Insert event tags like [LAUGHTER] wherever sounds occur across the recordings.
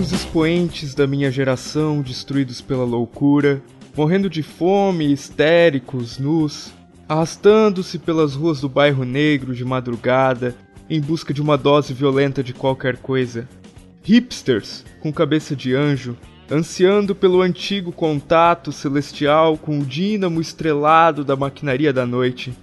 Os expoentes da minha geração destruídos pela loucura, morrendo de fome, histéricos, nus, arrastando-se pelas ruas do bairro negro de madrugada em busca de uma dose violenta de qualquer coisa. Hipsters com cabeça de anjo, ansiando pelo antigo contato celestial com o dínamo estrelado da maquinaria da noite.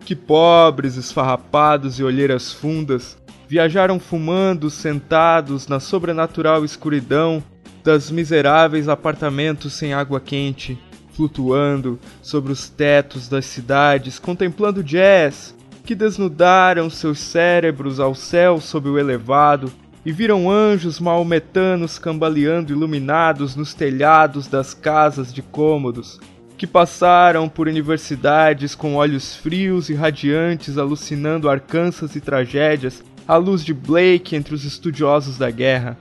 Que pobres, esfarrapados e olheiras fundas viajaram fumando sentados na sobrenatural escuridão das miseráveis apartamentos sem água quente, flutuando sobre os tetos das cidades, contemplando jazz, que desnudaram seus cérebros ao céu sob o elevado e viram anjos maometanos cambaleando iluminados nos telhados das casas de cômodos, que passaram por universidades com olhos frios e radiantes alucinando arcanças e tragédias à luz de Blake entre os estudiosos da guerra,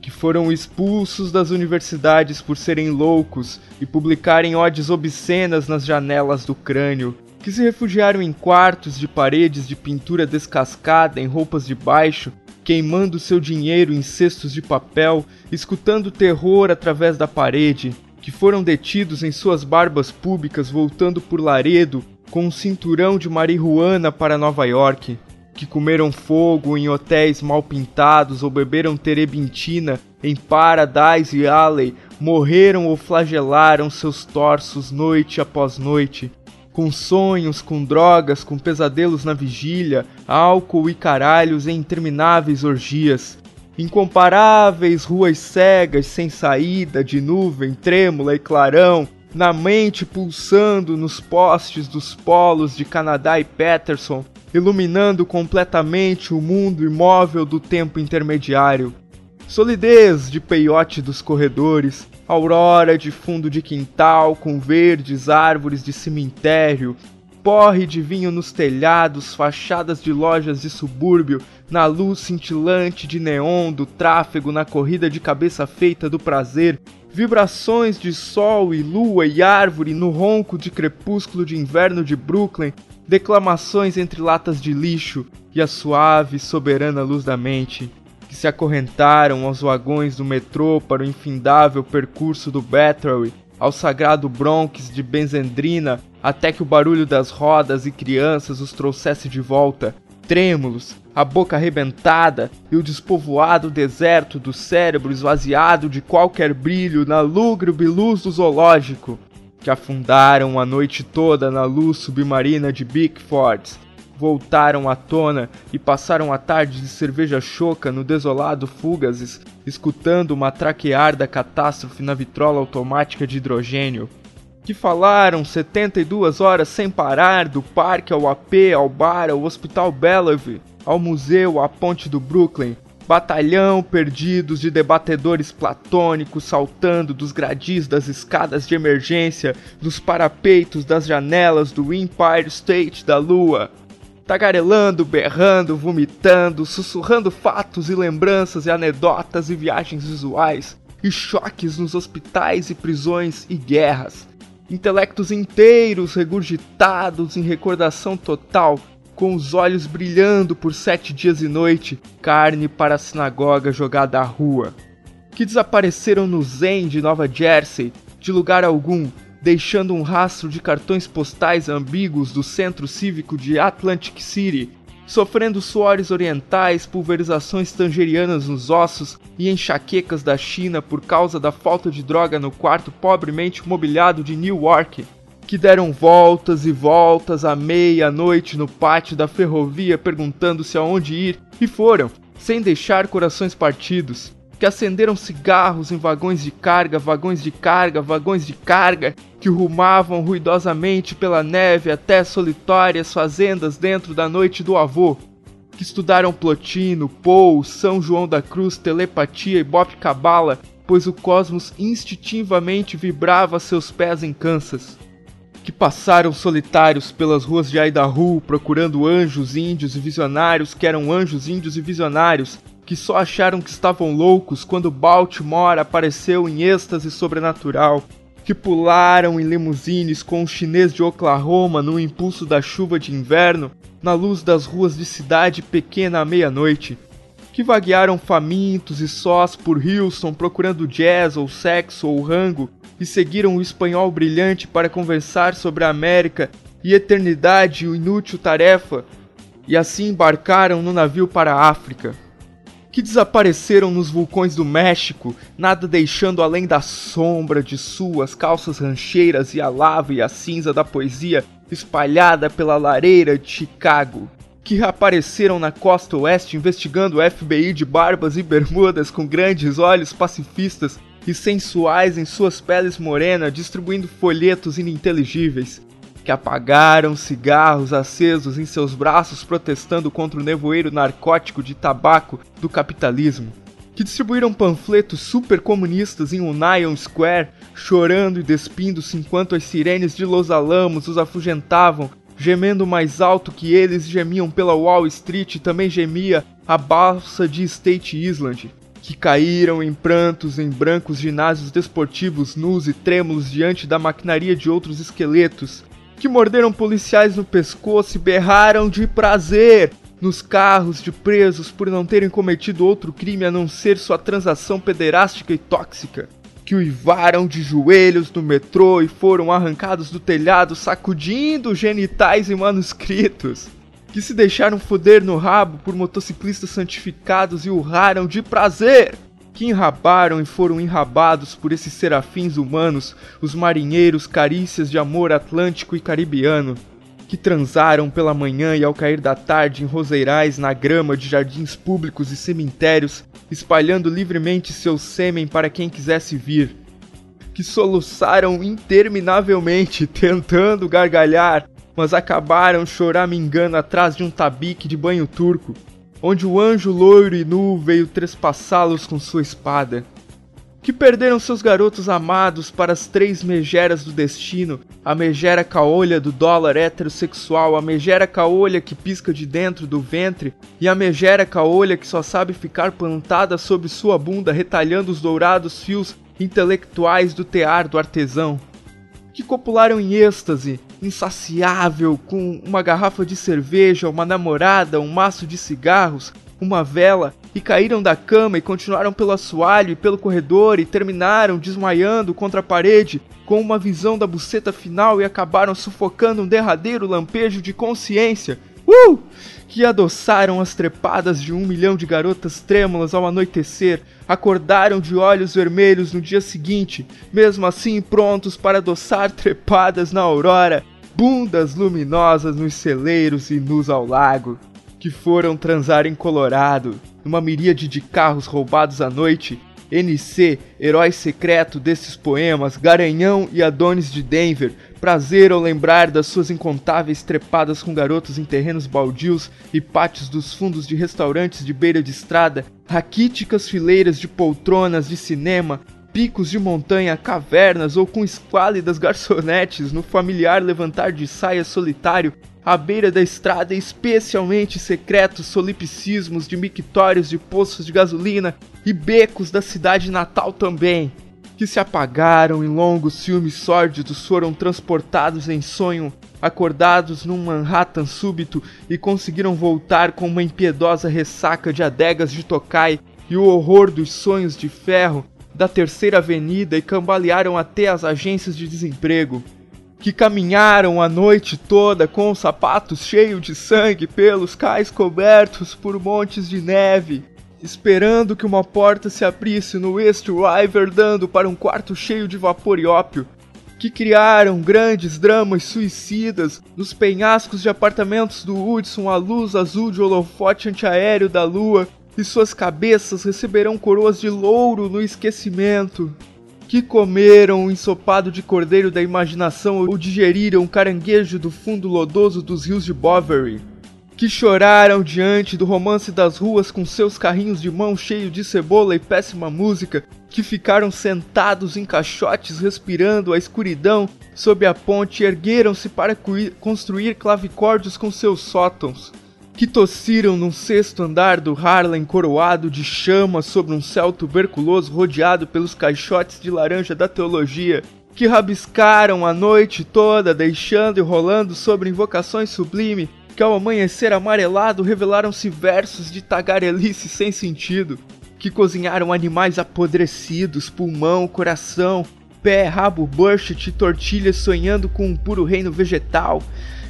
que foram expulsos das universidades por serem loucos e publicarem odes obscenas nas janelas do crânio, que se refugiaram em quartos de paredes de pintura descascada em roupas de baixo, queimando seu dinheiro em cestos de papel, escutando terror através da parede, que foram detidos em suas barbas públicas voltando por Laredo com um cinturão de marihuana para Nova York, que comeram fogo em hotéis mal pintados ou beberam terebintina em Paradise Alley, morreram ou flagelaram seus torsos noite após noite, com sonhos, com drogas, com pesadelos na vigília, álcool e caralhos em intermináveis orgias. Incomparáveis ruas cegas, sem saída, de nuvem, trêmula e clarão, na mente pulsando nos postes dos polos de Canadá e Peterson, iluminando completamente o mundo imóvel do tempo intermediário. Solidez de peiote dos corredores, aurora de fundo de quintal com verdes árvores de cemitério, porre de vinho nos telhados, fachadas de lojas de subúrbio, na luz cintilante de neon do tráfego na corrida de cabeça feita do prazer, vibrações de sol e lua e árvore no ronco de crepúsculo de inverno de Brooklyn, declamações entre latas de lixo e a suave, soberana luz da mente, que se acorrentaram aos vagões do metrô para o infindável percurso do Battery, ao sagrado Bronx de benzendrina, até que o barulho das rodas e crianças os trouxesse de volta, trêmulos, a boca arrebentada e o despovoado deserto do cérebro esvaziado de qualquer brilho na lúgubre luz do zoológico que afundaram a noite toda na luz submarina de Bickford, voltaram à tona e passaram a tarde de cerveja choca no desolado Fugases, escutando uma traquear da catástrofe na vitrola automática de hidrogênio. Que falaram 72 horas sem parar do parque ao AP, ao bar, ao Hospital Bellevue, ao museu, à ponte do Brooklyn, batalhão perdidos de debatedores platônicos saltando dos gradis das escadas de emergência, dos parapeitos das janelas do Empire State da Lua. Tagarelando, berrando, vomitando, sussurrando fatos e lembranças e anedotas e viagens visuais, e choques nos hospitais e prisões e guerras. Intelectos inteiros regurgitados em recordação total com os olhos brilhando por sete dias e noite, carne para a sinagoga jogada à rua. Que desapareceram no Zen de Nova Jersey, de lugar algum, deixando um rastro de cartões postais ambíguos do centro cívico de Atlantic City, sofrendo suores orientais, pulverizações tangerianas nos ossos e enxaquecas da China por causa da falta de droga no quarto pobremente mobiliado de Newark que deram voltas e voltas à meia-noite no pátio da ferrovia perguntando-se aonde ir e foram, sem deixar corações partidos, que acenderam cigarros em vagões de carga, vagões de carga, vagões de carga, que rumavam ruidosamente pela neve até solitárias fazendas dentro da noite do avô, que estudaram Plotino, Poe, São João da Cruz, telepatia e Bob Cabala, pois o cosmos instintivamente vibrava a seus pés em Kansas que passaram solitários pelas ruas de Idaho procurando anjos índios e visionários que eram anjos índios e visionários, que só acharam que estavam loucos quando Baltimore apareceu em êxtase sobrenatural, que pularam em limusines com o chinês de Oklahoma no impulso da chuva de inverno, na luz das ruas de cidade pequena à meia-noite, que vaguearam famintos e sós por Houston procurando jazz ou sexo ou rango e seguiram o espanhol brilhante para conversar sobre a América e eternidade e inútil tarefa, e assim embarcaram no navio para a África. Que desapareceram nos vulcões do México, nada deixando além da sombra de suas calças rancheiras e a lava e a cinza da poesia espalhada pela lareira de Chicago que reapareceram na costa oeste investigando o FBI de barbas e bermudas com grandes olhos pacifistas e sensuais em suas peles morenas, distribuindo folhetos ininteligíveis, que apagaram cigarros acesos em seus braços protestando contra o nevoeiro narcótico de tabaco do capitalismo, que distribuíram panfletos super comunistas em Union Square, chorando e despindo-se enquanto as sirenes de Los Alamos os afugentavam gemendo mais alto que eles gemiam pela Wall Street, também gemia a balsa de State Island, que caíram em prantos em brancos ginásios desportivos nus e trêmulos diante da maquinaria de outros esqueletos, que morderam policiais no pescoço e berraram de prazer nos carros de presos por não terem cometido outro crime a não ser sua transação pederástica e tóxica que uivaram de joelhos no metrô e foram arrancados do telhado sacudindo genitais e manuscritos, que se deixaram foder no rabo por motociclistas santificados e urraram de prazer, que enrabaram e foram enrabados por esses serafins humanos, os marinheiros carícias de amor atlântico e caribiano, que transaram pela manhã e ao cair da tarde em roseirais na grama de jardins públicos e cemitérios, espalhando livremente seu sêmen para quem quisesse vir. Que soluçaram interminavelmente, [LAUGHS] tentando gargalhar, mas acabaram choramingando atrás de um tabique de banho turco, onde o anjo loiro e nu veio trespassá-los com sua espada que perderam seus garotos amados para as três megeras do destino, a megera caolha do dólar heterossexual, a megera caolha que pisca de dentro do ventre e a megera caolha que só sabe ficar plantada sob sua bunda retalhando os dourados fios intelectuais do tear do artesão. Que copularam em êxtase, insaciável, com uma garrafa de cerveja, uma namorada, um maço de cigarros, uma vela e caíram da cama e continuaram pelo assoalho e pelo corredor e terminaram desmaiando contra a parede com uma visão da buceta final e acabaram sufocando um derradeiro lampejo de consciência. Uh! Que adoçaram as trepadas de um milhão de garotas trêmulas ao anoitecer, acordaram de olhos vermelhos no dia seguinte, mesmo assim prontos para adoçar trepadas na aurora, bundas luminosas nos celeiros e nus ao lago que foram transar em Colorado, numa miríade de carros roubados à noite, NC, herói secreto desses poemas, Garanhão e Adonis de Denver, prazer ao lembrar das suas incontáveis trepadas com garotos em terrenos baldios e pátios dos fundos de restaurantes de beira de estrada, raquíticas fileiras de poltronas de cinema, picos de montanha, cavernas ou com esquálidas garçonetes no familiar levantar de saia solitário à beira da estrada, especialmente secretos solipsismos de mictórios de poços de gasolina e becos da cidade natal também, que se apagaram em longos filmes sórdidos, foram transportados em sonho, acordados num Manhattan súbito e conseguiram voltar com uma impiedosa ressaca de adegas de Tokai e o horror dos sonhos de ferro da Terceira Avenida e cambalearam até as agências de desemprego que caminharam a noite toda com os sapatos cheios de sangue pelos cais cobertos por montes de neve, esperando que uma porta se abrisse no East River dando para um quarto cheio de vapor e ópio, que criaram grandes dramas suicidas nos penhascos de apartamentos do Hudson à luz azul de holofote antiaéreo da lua, e suas cabeças receberão coroas de louro no esquecimento que comeram um ensopado de cordeiro da imaginação ou digeriram o caranguejo do fundo lodoso dos rios de Bovary, que choraram diante do romance das ruas com seus carrinhos de mão cheios de cebola e péssima música, que ficaram sentados em caixotes respirando a escuridão sob a ponte e ergueram-se para construir clavicórdios com seus sótãos que tossiram num sexto andar do Harlem coroado de chamas sobre um céu tuberculoso rodeado pelos caixotes de laranja da teologia, que rabiscaram a noite toda, deixando e rolando sobre invocações sublime, que ao amanhecer amarelado revelaram-se versos de tagarelice sem sentido, que cozinharam animais apodrecidos, pulmão, coração, pé, rabo, burshet e tortilhas sonhando com um puro reino vegetal,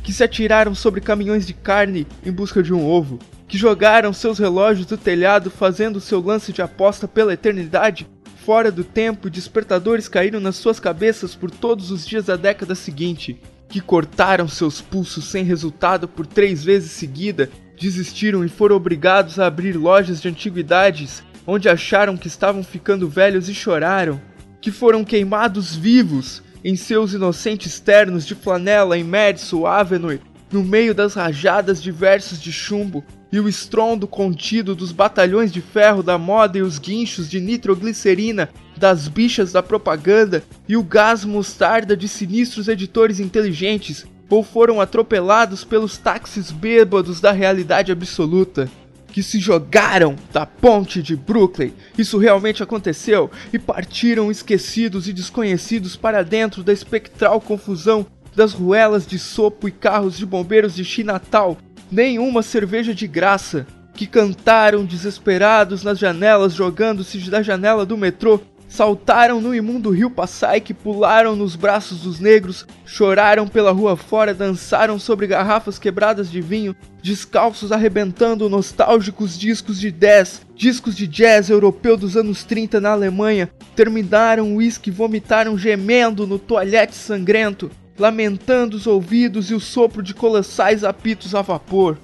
que se atiraram sobre caminhões de carne em busca de um ovo, que jogaram seus relógios do telhado fazendo seu lance de aposta pela eternidade fora do tempo despertadores caíram nas suas cabeças por todos os dias da década seguinte, que cortaram seus pulsos sem resultado por três vezes seguida, desistiram e foram obrigados a abrir lojas de antiguidades onde acharam que estavam ficando velhos e choraram, que foram queimados vivos em seus inocentes ternos de flanela em Madison Avenue, no meio das rajadas de versos de chumbo, e o estrondo contido dos batalhões de ferro da moda e os guinchos de nitroglicerina das bichas da propaganda e o gás mostarda de sinistros editores inteligentes ou foram atropelados pelos táxis bêbados da realidade absoluta que se jogaram da ponte de Brooklyn. Isso realmente aconteceu e partiram esquecidos e desconhecidos para dentro da espectral confusão das ruelas de sopo e carros de bombeiros de Chinatal nenhuma cerveja de graça, que cantaram desesperados nas janelas, jogando-se da janela do metrô, saltaram no imundo rio Passai, que pularam nos braços dos negros, choraram pela rua fora, dançaram sobre garrafas quebradas de vinho, descalços arrebentando nostálgicos discos de 10, discos de jazz europeu dos anos 30 na Alemanha, terminaram o uísque, vomitaram gemendo no toalhete sangrento, lamentando os ouvidos e o sopro de colossais apitos a vapor,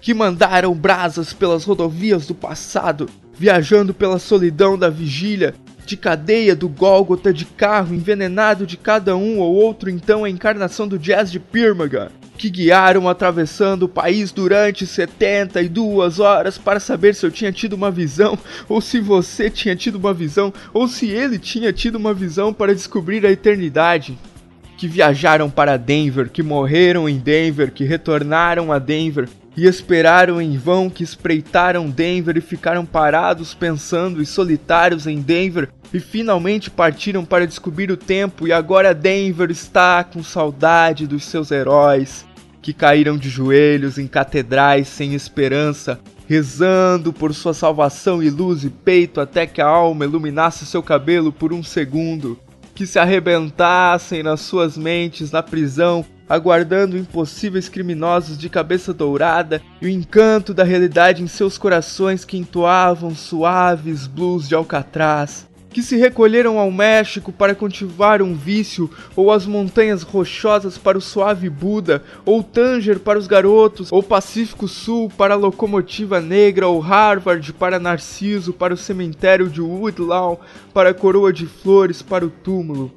que mandaram brasas pelas rodovias do passado, viajando pela solidão da vigília, de cadeia do Gólgota de carro envenenado de cada um ou outro então a encarnação do jazz de Pirmaga, que guiaram atravessando o país durante 72 horas para saber se eu tinha tido uma visão, ou se você tinha tido uma visão, ou se ele tinha tido uma visão para descobrir a eternidade. Que viajaram para Denver, que morreram em Denver, que retornaram a Denver e esperaram em vão, que espreitaram Denver e ficaram parados pensando e solitários em Denver e finalmente partiram para descobrir o tempo e agora Denver está com saudade dos seus heróis que caíram de joelhos em catedrais sem esperança, rezando por sua salvação e luz e peito até que a alma iluminasse seu cabelo por um segundo que se arrebentassem nas suas mentes na prisão, aguardando impossíveis criminosos de cabeça dourada e o encanto da realidade em seus corações que entoavam suaves blues de Alcatraz que se recolheram ao México para cultivar um vício, ou as montanhas rochosas para o suave Buda, ou Tanger para os garotos, ou Pacífico Sul para a locomotiva negra, ou Harvard para Narciso, para o cemitério de Woodlawn, para a coroa de flores, para o túmulo.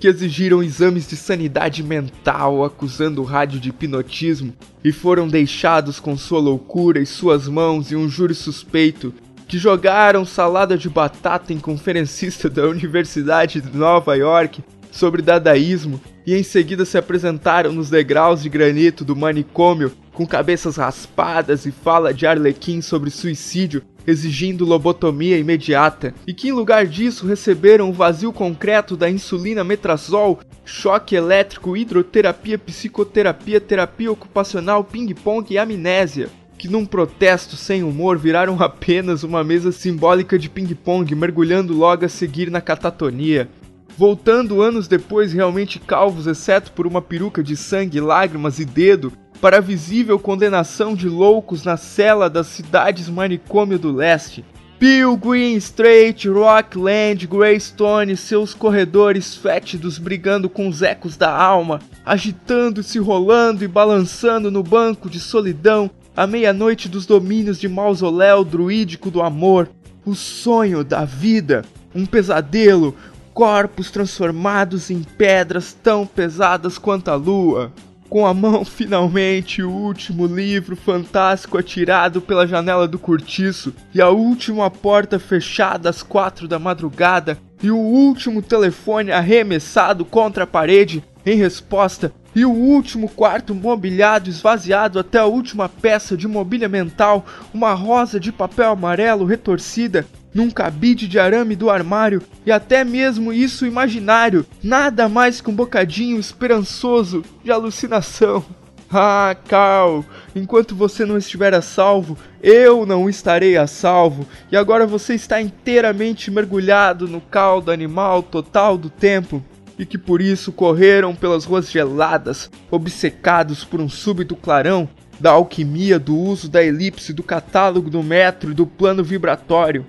Que exigiram exames de sanidade mental, acusando o rádio de hipnotismo, e foram deixados com sua loucura e suas mãos e um júri suspeito, que jogaram salada de batata em conferencista da Universidade de Nova York sobre dadaísmo e em seguida se apresentaram nos degraus de granito do manicômio com cabeças raspadas e fala de Arlequim sobre suicídio, exigindo lobotomia imediata, e que em lugar disso receberam o vazio concreto da insulina metrazol, choque elétrico, hidroterapia, psicoterapia, terapia ocupacional, ping-pong e amnésia que num protesto sem humor viraram [LAUGHS] apenas uma mesa simbólica de ping-pong, mergulhando logo a seguir na catatonia. Voltando anos depois realmente calvos, exceto por uma peruca de sangue, lágrimas e dedo, para a visível condenação de loucos na cela das cidades manicômio do leste. Pilgrim, Strait, Rockland, Greystone, seus corredores fétidos brigando com os ecos da alma, agitando-se, rolando e balançando no banco de solidão, a meia-noite dos domínios de mausoléu druídico do amor, o sonho da vida, um pesadelo, corpos transformados em pedras tão pesadas quanto a lua. Com a mão [LAUGHS] finalmente o último livro fantástico atirado pela janela do cortiço e a última porta fechada às quatro da madrugada e o último telefone arremessado contra a parede em resposta e o último quarto mobiliado esvaziado até a última peça de mobília mental, uma rosa de papel amarelo retorcida num cabide de arame do armário e até mesmo isso imaginário, nada mais que um bocadinho esperançoso de alucinação. [LAUGHS] Ah, Carl, enquanto você não estiver a salvo, eu não estarei a salvo, e agora você está inteiramente mergulhado no caldo animal total do tempo, e que por isso correram pelas ruas geladas, obcecados por um súbito clarão da alquimia do uso da elipse, do catálogo do metro e do plano vibratório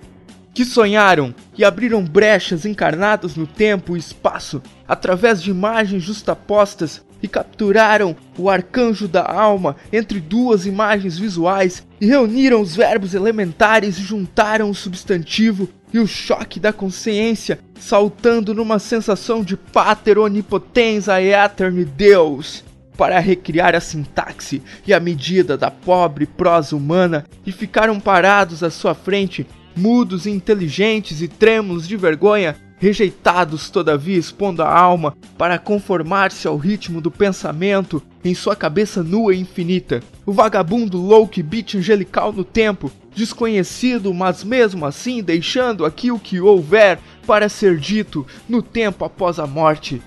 que sonharam e abriram brechas encarnadas no tempo e espaço através de imagens justapostas e capturaram o arcanjo da alma entre duas imagens visuais e reuniram os verbos elementares e juntaram o substantivo e o choque da consciência, saltando numa sensação de pater onipotens eterno Deus, para recriar a sintaxe e a medida da pobre prosa humana e ficaram parados à sua frente mudos, inteligentes e trêmulos de vergonha, rejeitados todavia expondo a alma para conformar-se ao ritmo do pensamento em sua cabeça nua e infinita. O vagabundo louco e beat angelical no tempo, desconhecido, mas mesmo assim deixando aqui o que houver para ser dito no tempo após a morte.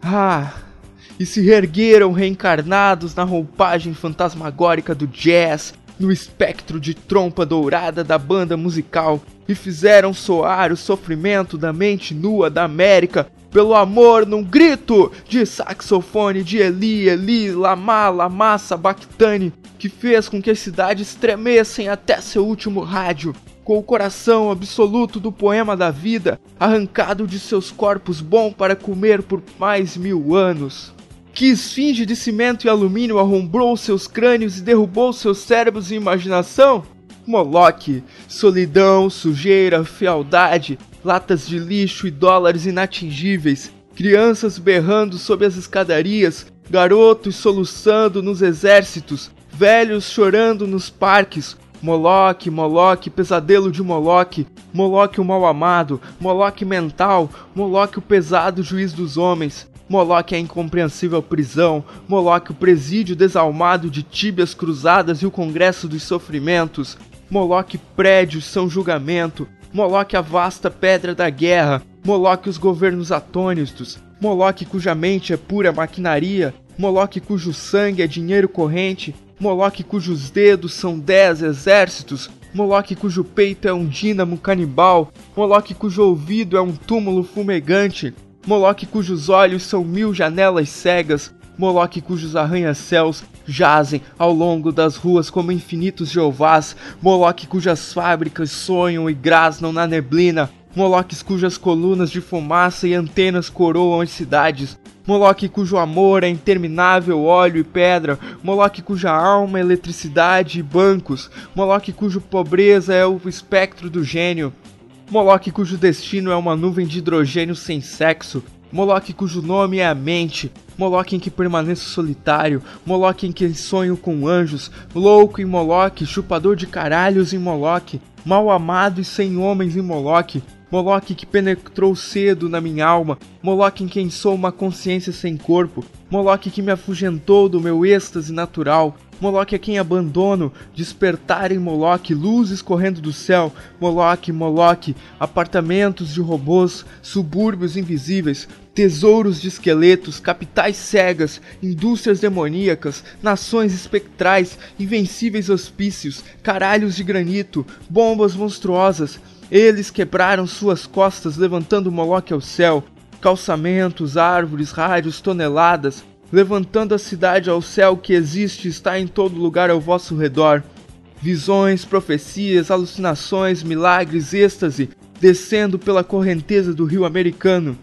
Ah! E se reergueram reencarnados na roupagem fantasmagórica do jazz, no espectro de trompa dourada da banda musical e fizeram soar o sofrimento da mente nua da América pelo amor num grito de saxofone de Eli, Eli, Lama, Lama, Sabactani, que fez com que as cidades tremessem até seu último rádio, com o coração absoluto do poema da vida arrancado de seus corpos bom para comer por mais mil anos. Que esfinge de cimento e alumínio arrombrou seus crânios e derrubou seus cérebros e imaginação? Moloque, solidão, sujeira, fealdade, latas de lixo e dólares inatingíveis, crianças berrando sob as escadarias, garotos soluçando nos exércitos, velhos chorando nos parques, Moloque, Moloque, pesadelo de Moloque, Moloque o mal amado, Moloque mental, Moloque o pesado juiz dos homens, Moloch é a incompreensível prisão, Moloch o presídio desalmado de tíbias cruzadas e o congresso dos sofrimentos, Moloch prédios são julgamento, Moloch a vasta pedra da guerra, Moloch os governos atônitos, Moloch cuja mente é pura maquinaria, Moloch cujo sangue é dinheiro corrente, Moloch cujos dedos são dez exércitos, Moloch cujo peito é um dínamo canibal, Moloch cujo ouvido é um túmulo fumegante, Moloque cujos olhos são mil janelas cegas, Moloque cujos arranha-céus jazem ao longo das ruas como infinitos Jeovás, Moloque cujas fábricas sonham e grasnam na neblina, Moloques cujas colunas de fumaça e antenas coroam as cidades, Moloque cujo amor é interminável óleo e pedra, Moloque cuja alma é eletricidade e bancos, Moloque cujo pobreza é o espectro do gênio, Moloch cujo destino é uma nuvem de hidrogênio sem sexo, Moloch cujo nome é a mente, Moloch em que permaneço solitário, Moloch em que sonho com anjos, louco em Moloch, chupador de caralhos em Moloch, mal amado e sem homens em Moloch, Moloch que penetrou cedo na minha alma, Moloch em quem sou uma consciência sem corpo, Moloch que me afugentou do meu êxtase natural, Moloch é quem abandono, despertar em Moloch, luzes correndo do céu, Moloch, Moloch, apartamentos de robôs, subúrbios invisíveis, tesouros de esqueletos, capitais cegas, indústrias demoníacas, nações espectrais, invencíveis hospícios, caralhos de granito, bombas monstruosas, eles quebraram suas costas, levantando Moloch ao céu. Calçamentos, árvores, rádios, toneladas, levantando a cidade ao céu que existe está em todo lugar ao vosso redor. Visões, profecias, alucinações, milagres, êxtase, descendo pela correnteza do rio americano.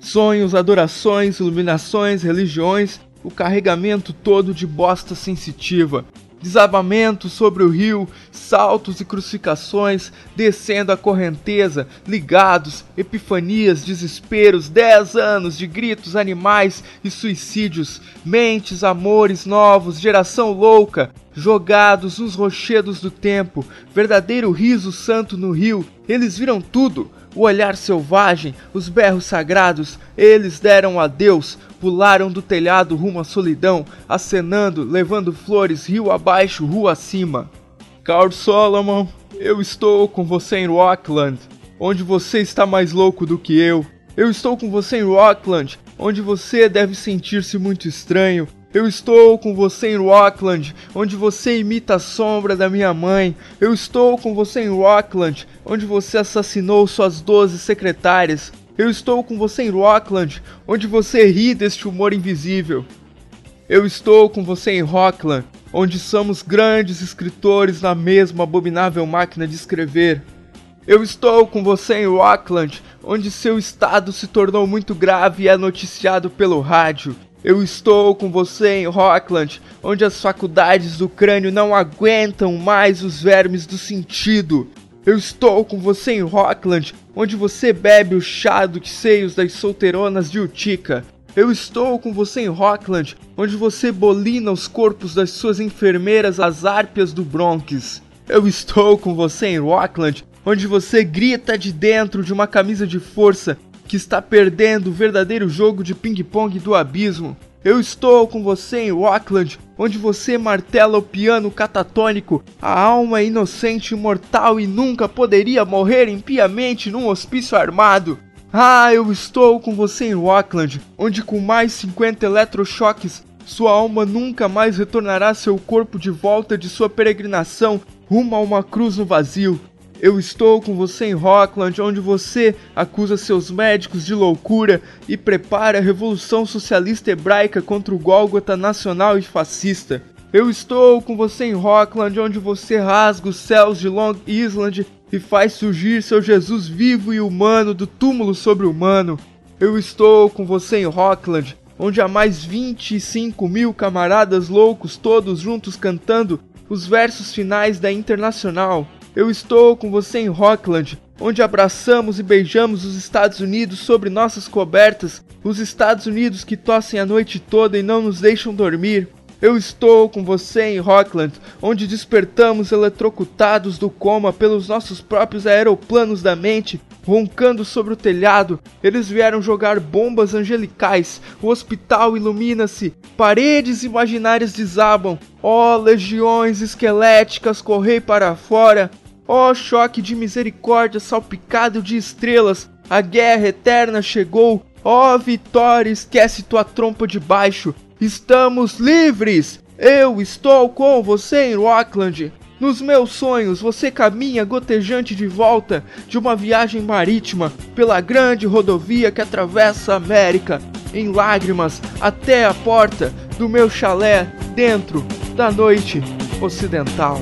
Sonhos, adorações, iluminações, religiões, o carregamento todo de bosta sensitiva desabamento sobre o rio, saltos e crucificações, descendo a correnteza, ligados, epifanias, desesperos, dez anos de gritos animais e suicídios, mentes, amores novos, geração louca, jogados nos rochedos do tempo, verdadeiro riso santo no rio, eles viram tudo o olhar selvagem, os berros sagrados, eles deram a Deus, pularam do telhado rumo à solidão, acenando, levando flores rio abaixo, rua acima. Carl Solomon, eu estou com você em Rockland, onde você está mais louco do que eu. Eu estou com você em Rockland, onde você deve sentir-se muito estranho, Eu estou com você em Rockland, onde você imita a sombra da minha mãe. Eu estou com você em Rockland, onde você assassinou suas doze secretárias. Eu estou com você em Rockland, onde você ri deste humor invisível. Eu estou com você em Rockland, onde somos grandes escritores na mesma abominável máquina de escrever. Eu estou com você em Rockland, onde seu estado se tornou muito grave e é noticiado pelo rádio. Eu estou com você em Rockland, onde as faculdades do crânio não aguentam mais os vermes do sentido. Eu estou com você em Rockland, onde você bebe o chá dos seios das solteironas de Utica. Eu estou com você em Rockland, onde você bolina os corpos das suas enfermeiras as árpias do Bronx. Eu estou com você em Rockland, onde você grita de dentro de uma camisa de força que está perdendo o verdadeiro jogo de ping-pong do abismo. Eu estou com você em Rockland, onde você martela o piano catatônico, a alma inocente, imortal e nunca poderia morrer impiamente num hospício armado. Ah, eu estou com você em Rockland, onde com mais 50 eletrochoques, sua alma nunca mais retornará seu corpo de volta de sua peregrinação rumo a uma cruz no vazio. Eu estou com você em Rockland, onde você acusa seus médicos de loucura e prepara a revolução socialista hebraica contra o Gólgota nacional e fascista. Eu estou com você em Rockland, onde você rasga os céus de Long Island e faz surgir seu Jesus vivo e humano do túmulo sobre humano. Eu estou com você em Rockland, onde há mais 25 mil camaradas loucos todos juntos cantando os versos finais da Internacional. Eu estou com você em Rockland, onde abraçamos e beijamos os Estados Unidos sobre nossas cobertas, os Estados Unidos que tossem a noite toda e não nos deixam dormir. Eu estou com você em Rockland, onde despertamos eletrocutados do coma pelos nossos próprios aeroplanos da mente, roncando sobre o telhado. Eles vieram jogar bombas angelicais, o hospital ilumina-se, paredes imaginárias desabam. Oh, legiões esqueléticas, correi para fora. Ó oh, choque de misericórdia salpicado de estrelas, a guerra eterna chegou. Ó oh, vitória, esquece tua trompa de baixo. Estamos livres! Eu estou com você em Rockland. Nos meus sonhos, você caminha gotejante de volta de uma viagem marítima pela grande rodovia que atravessa a América, em lágrimas, até a porta do meu chalé dentro da noite ocidental.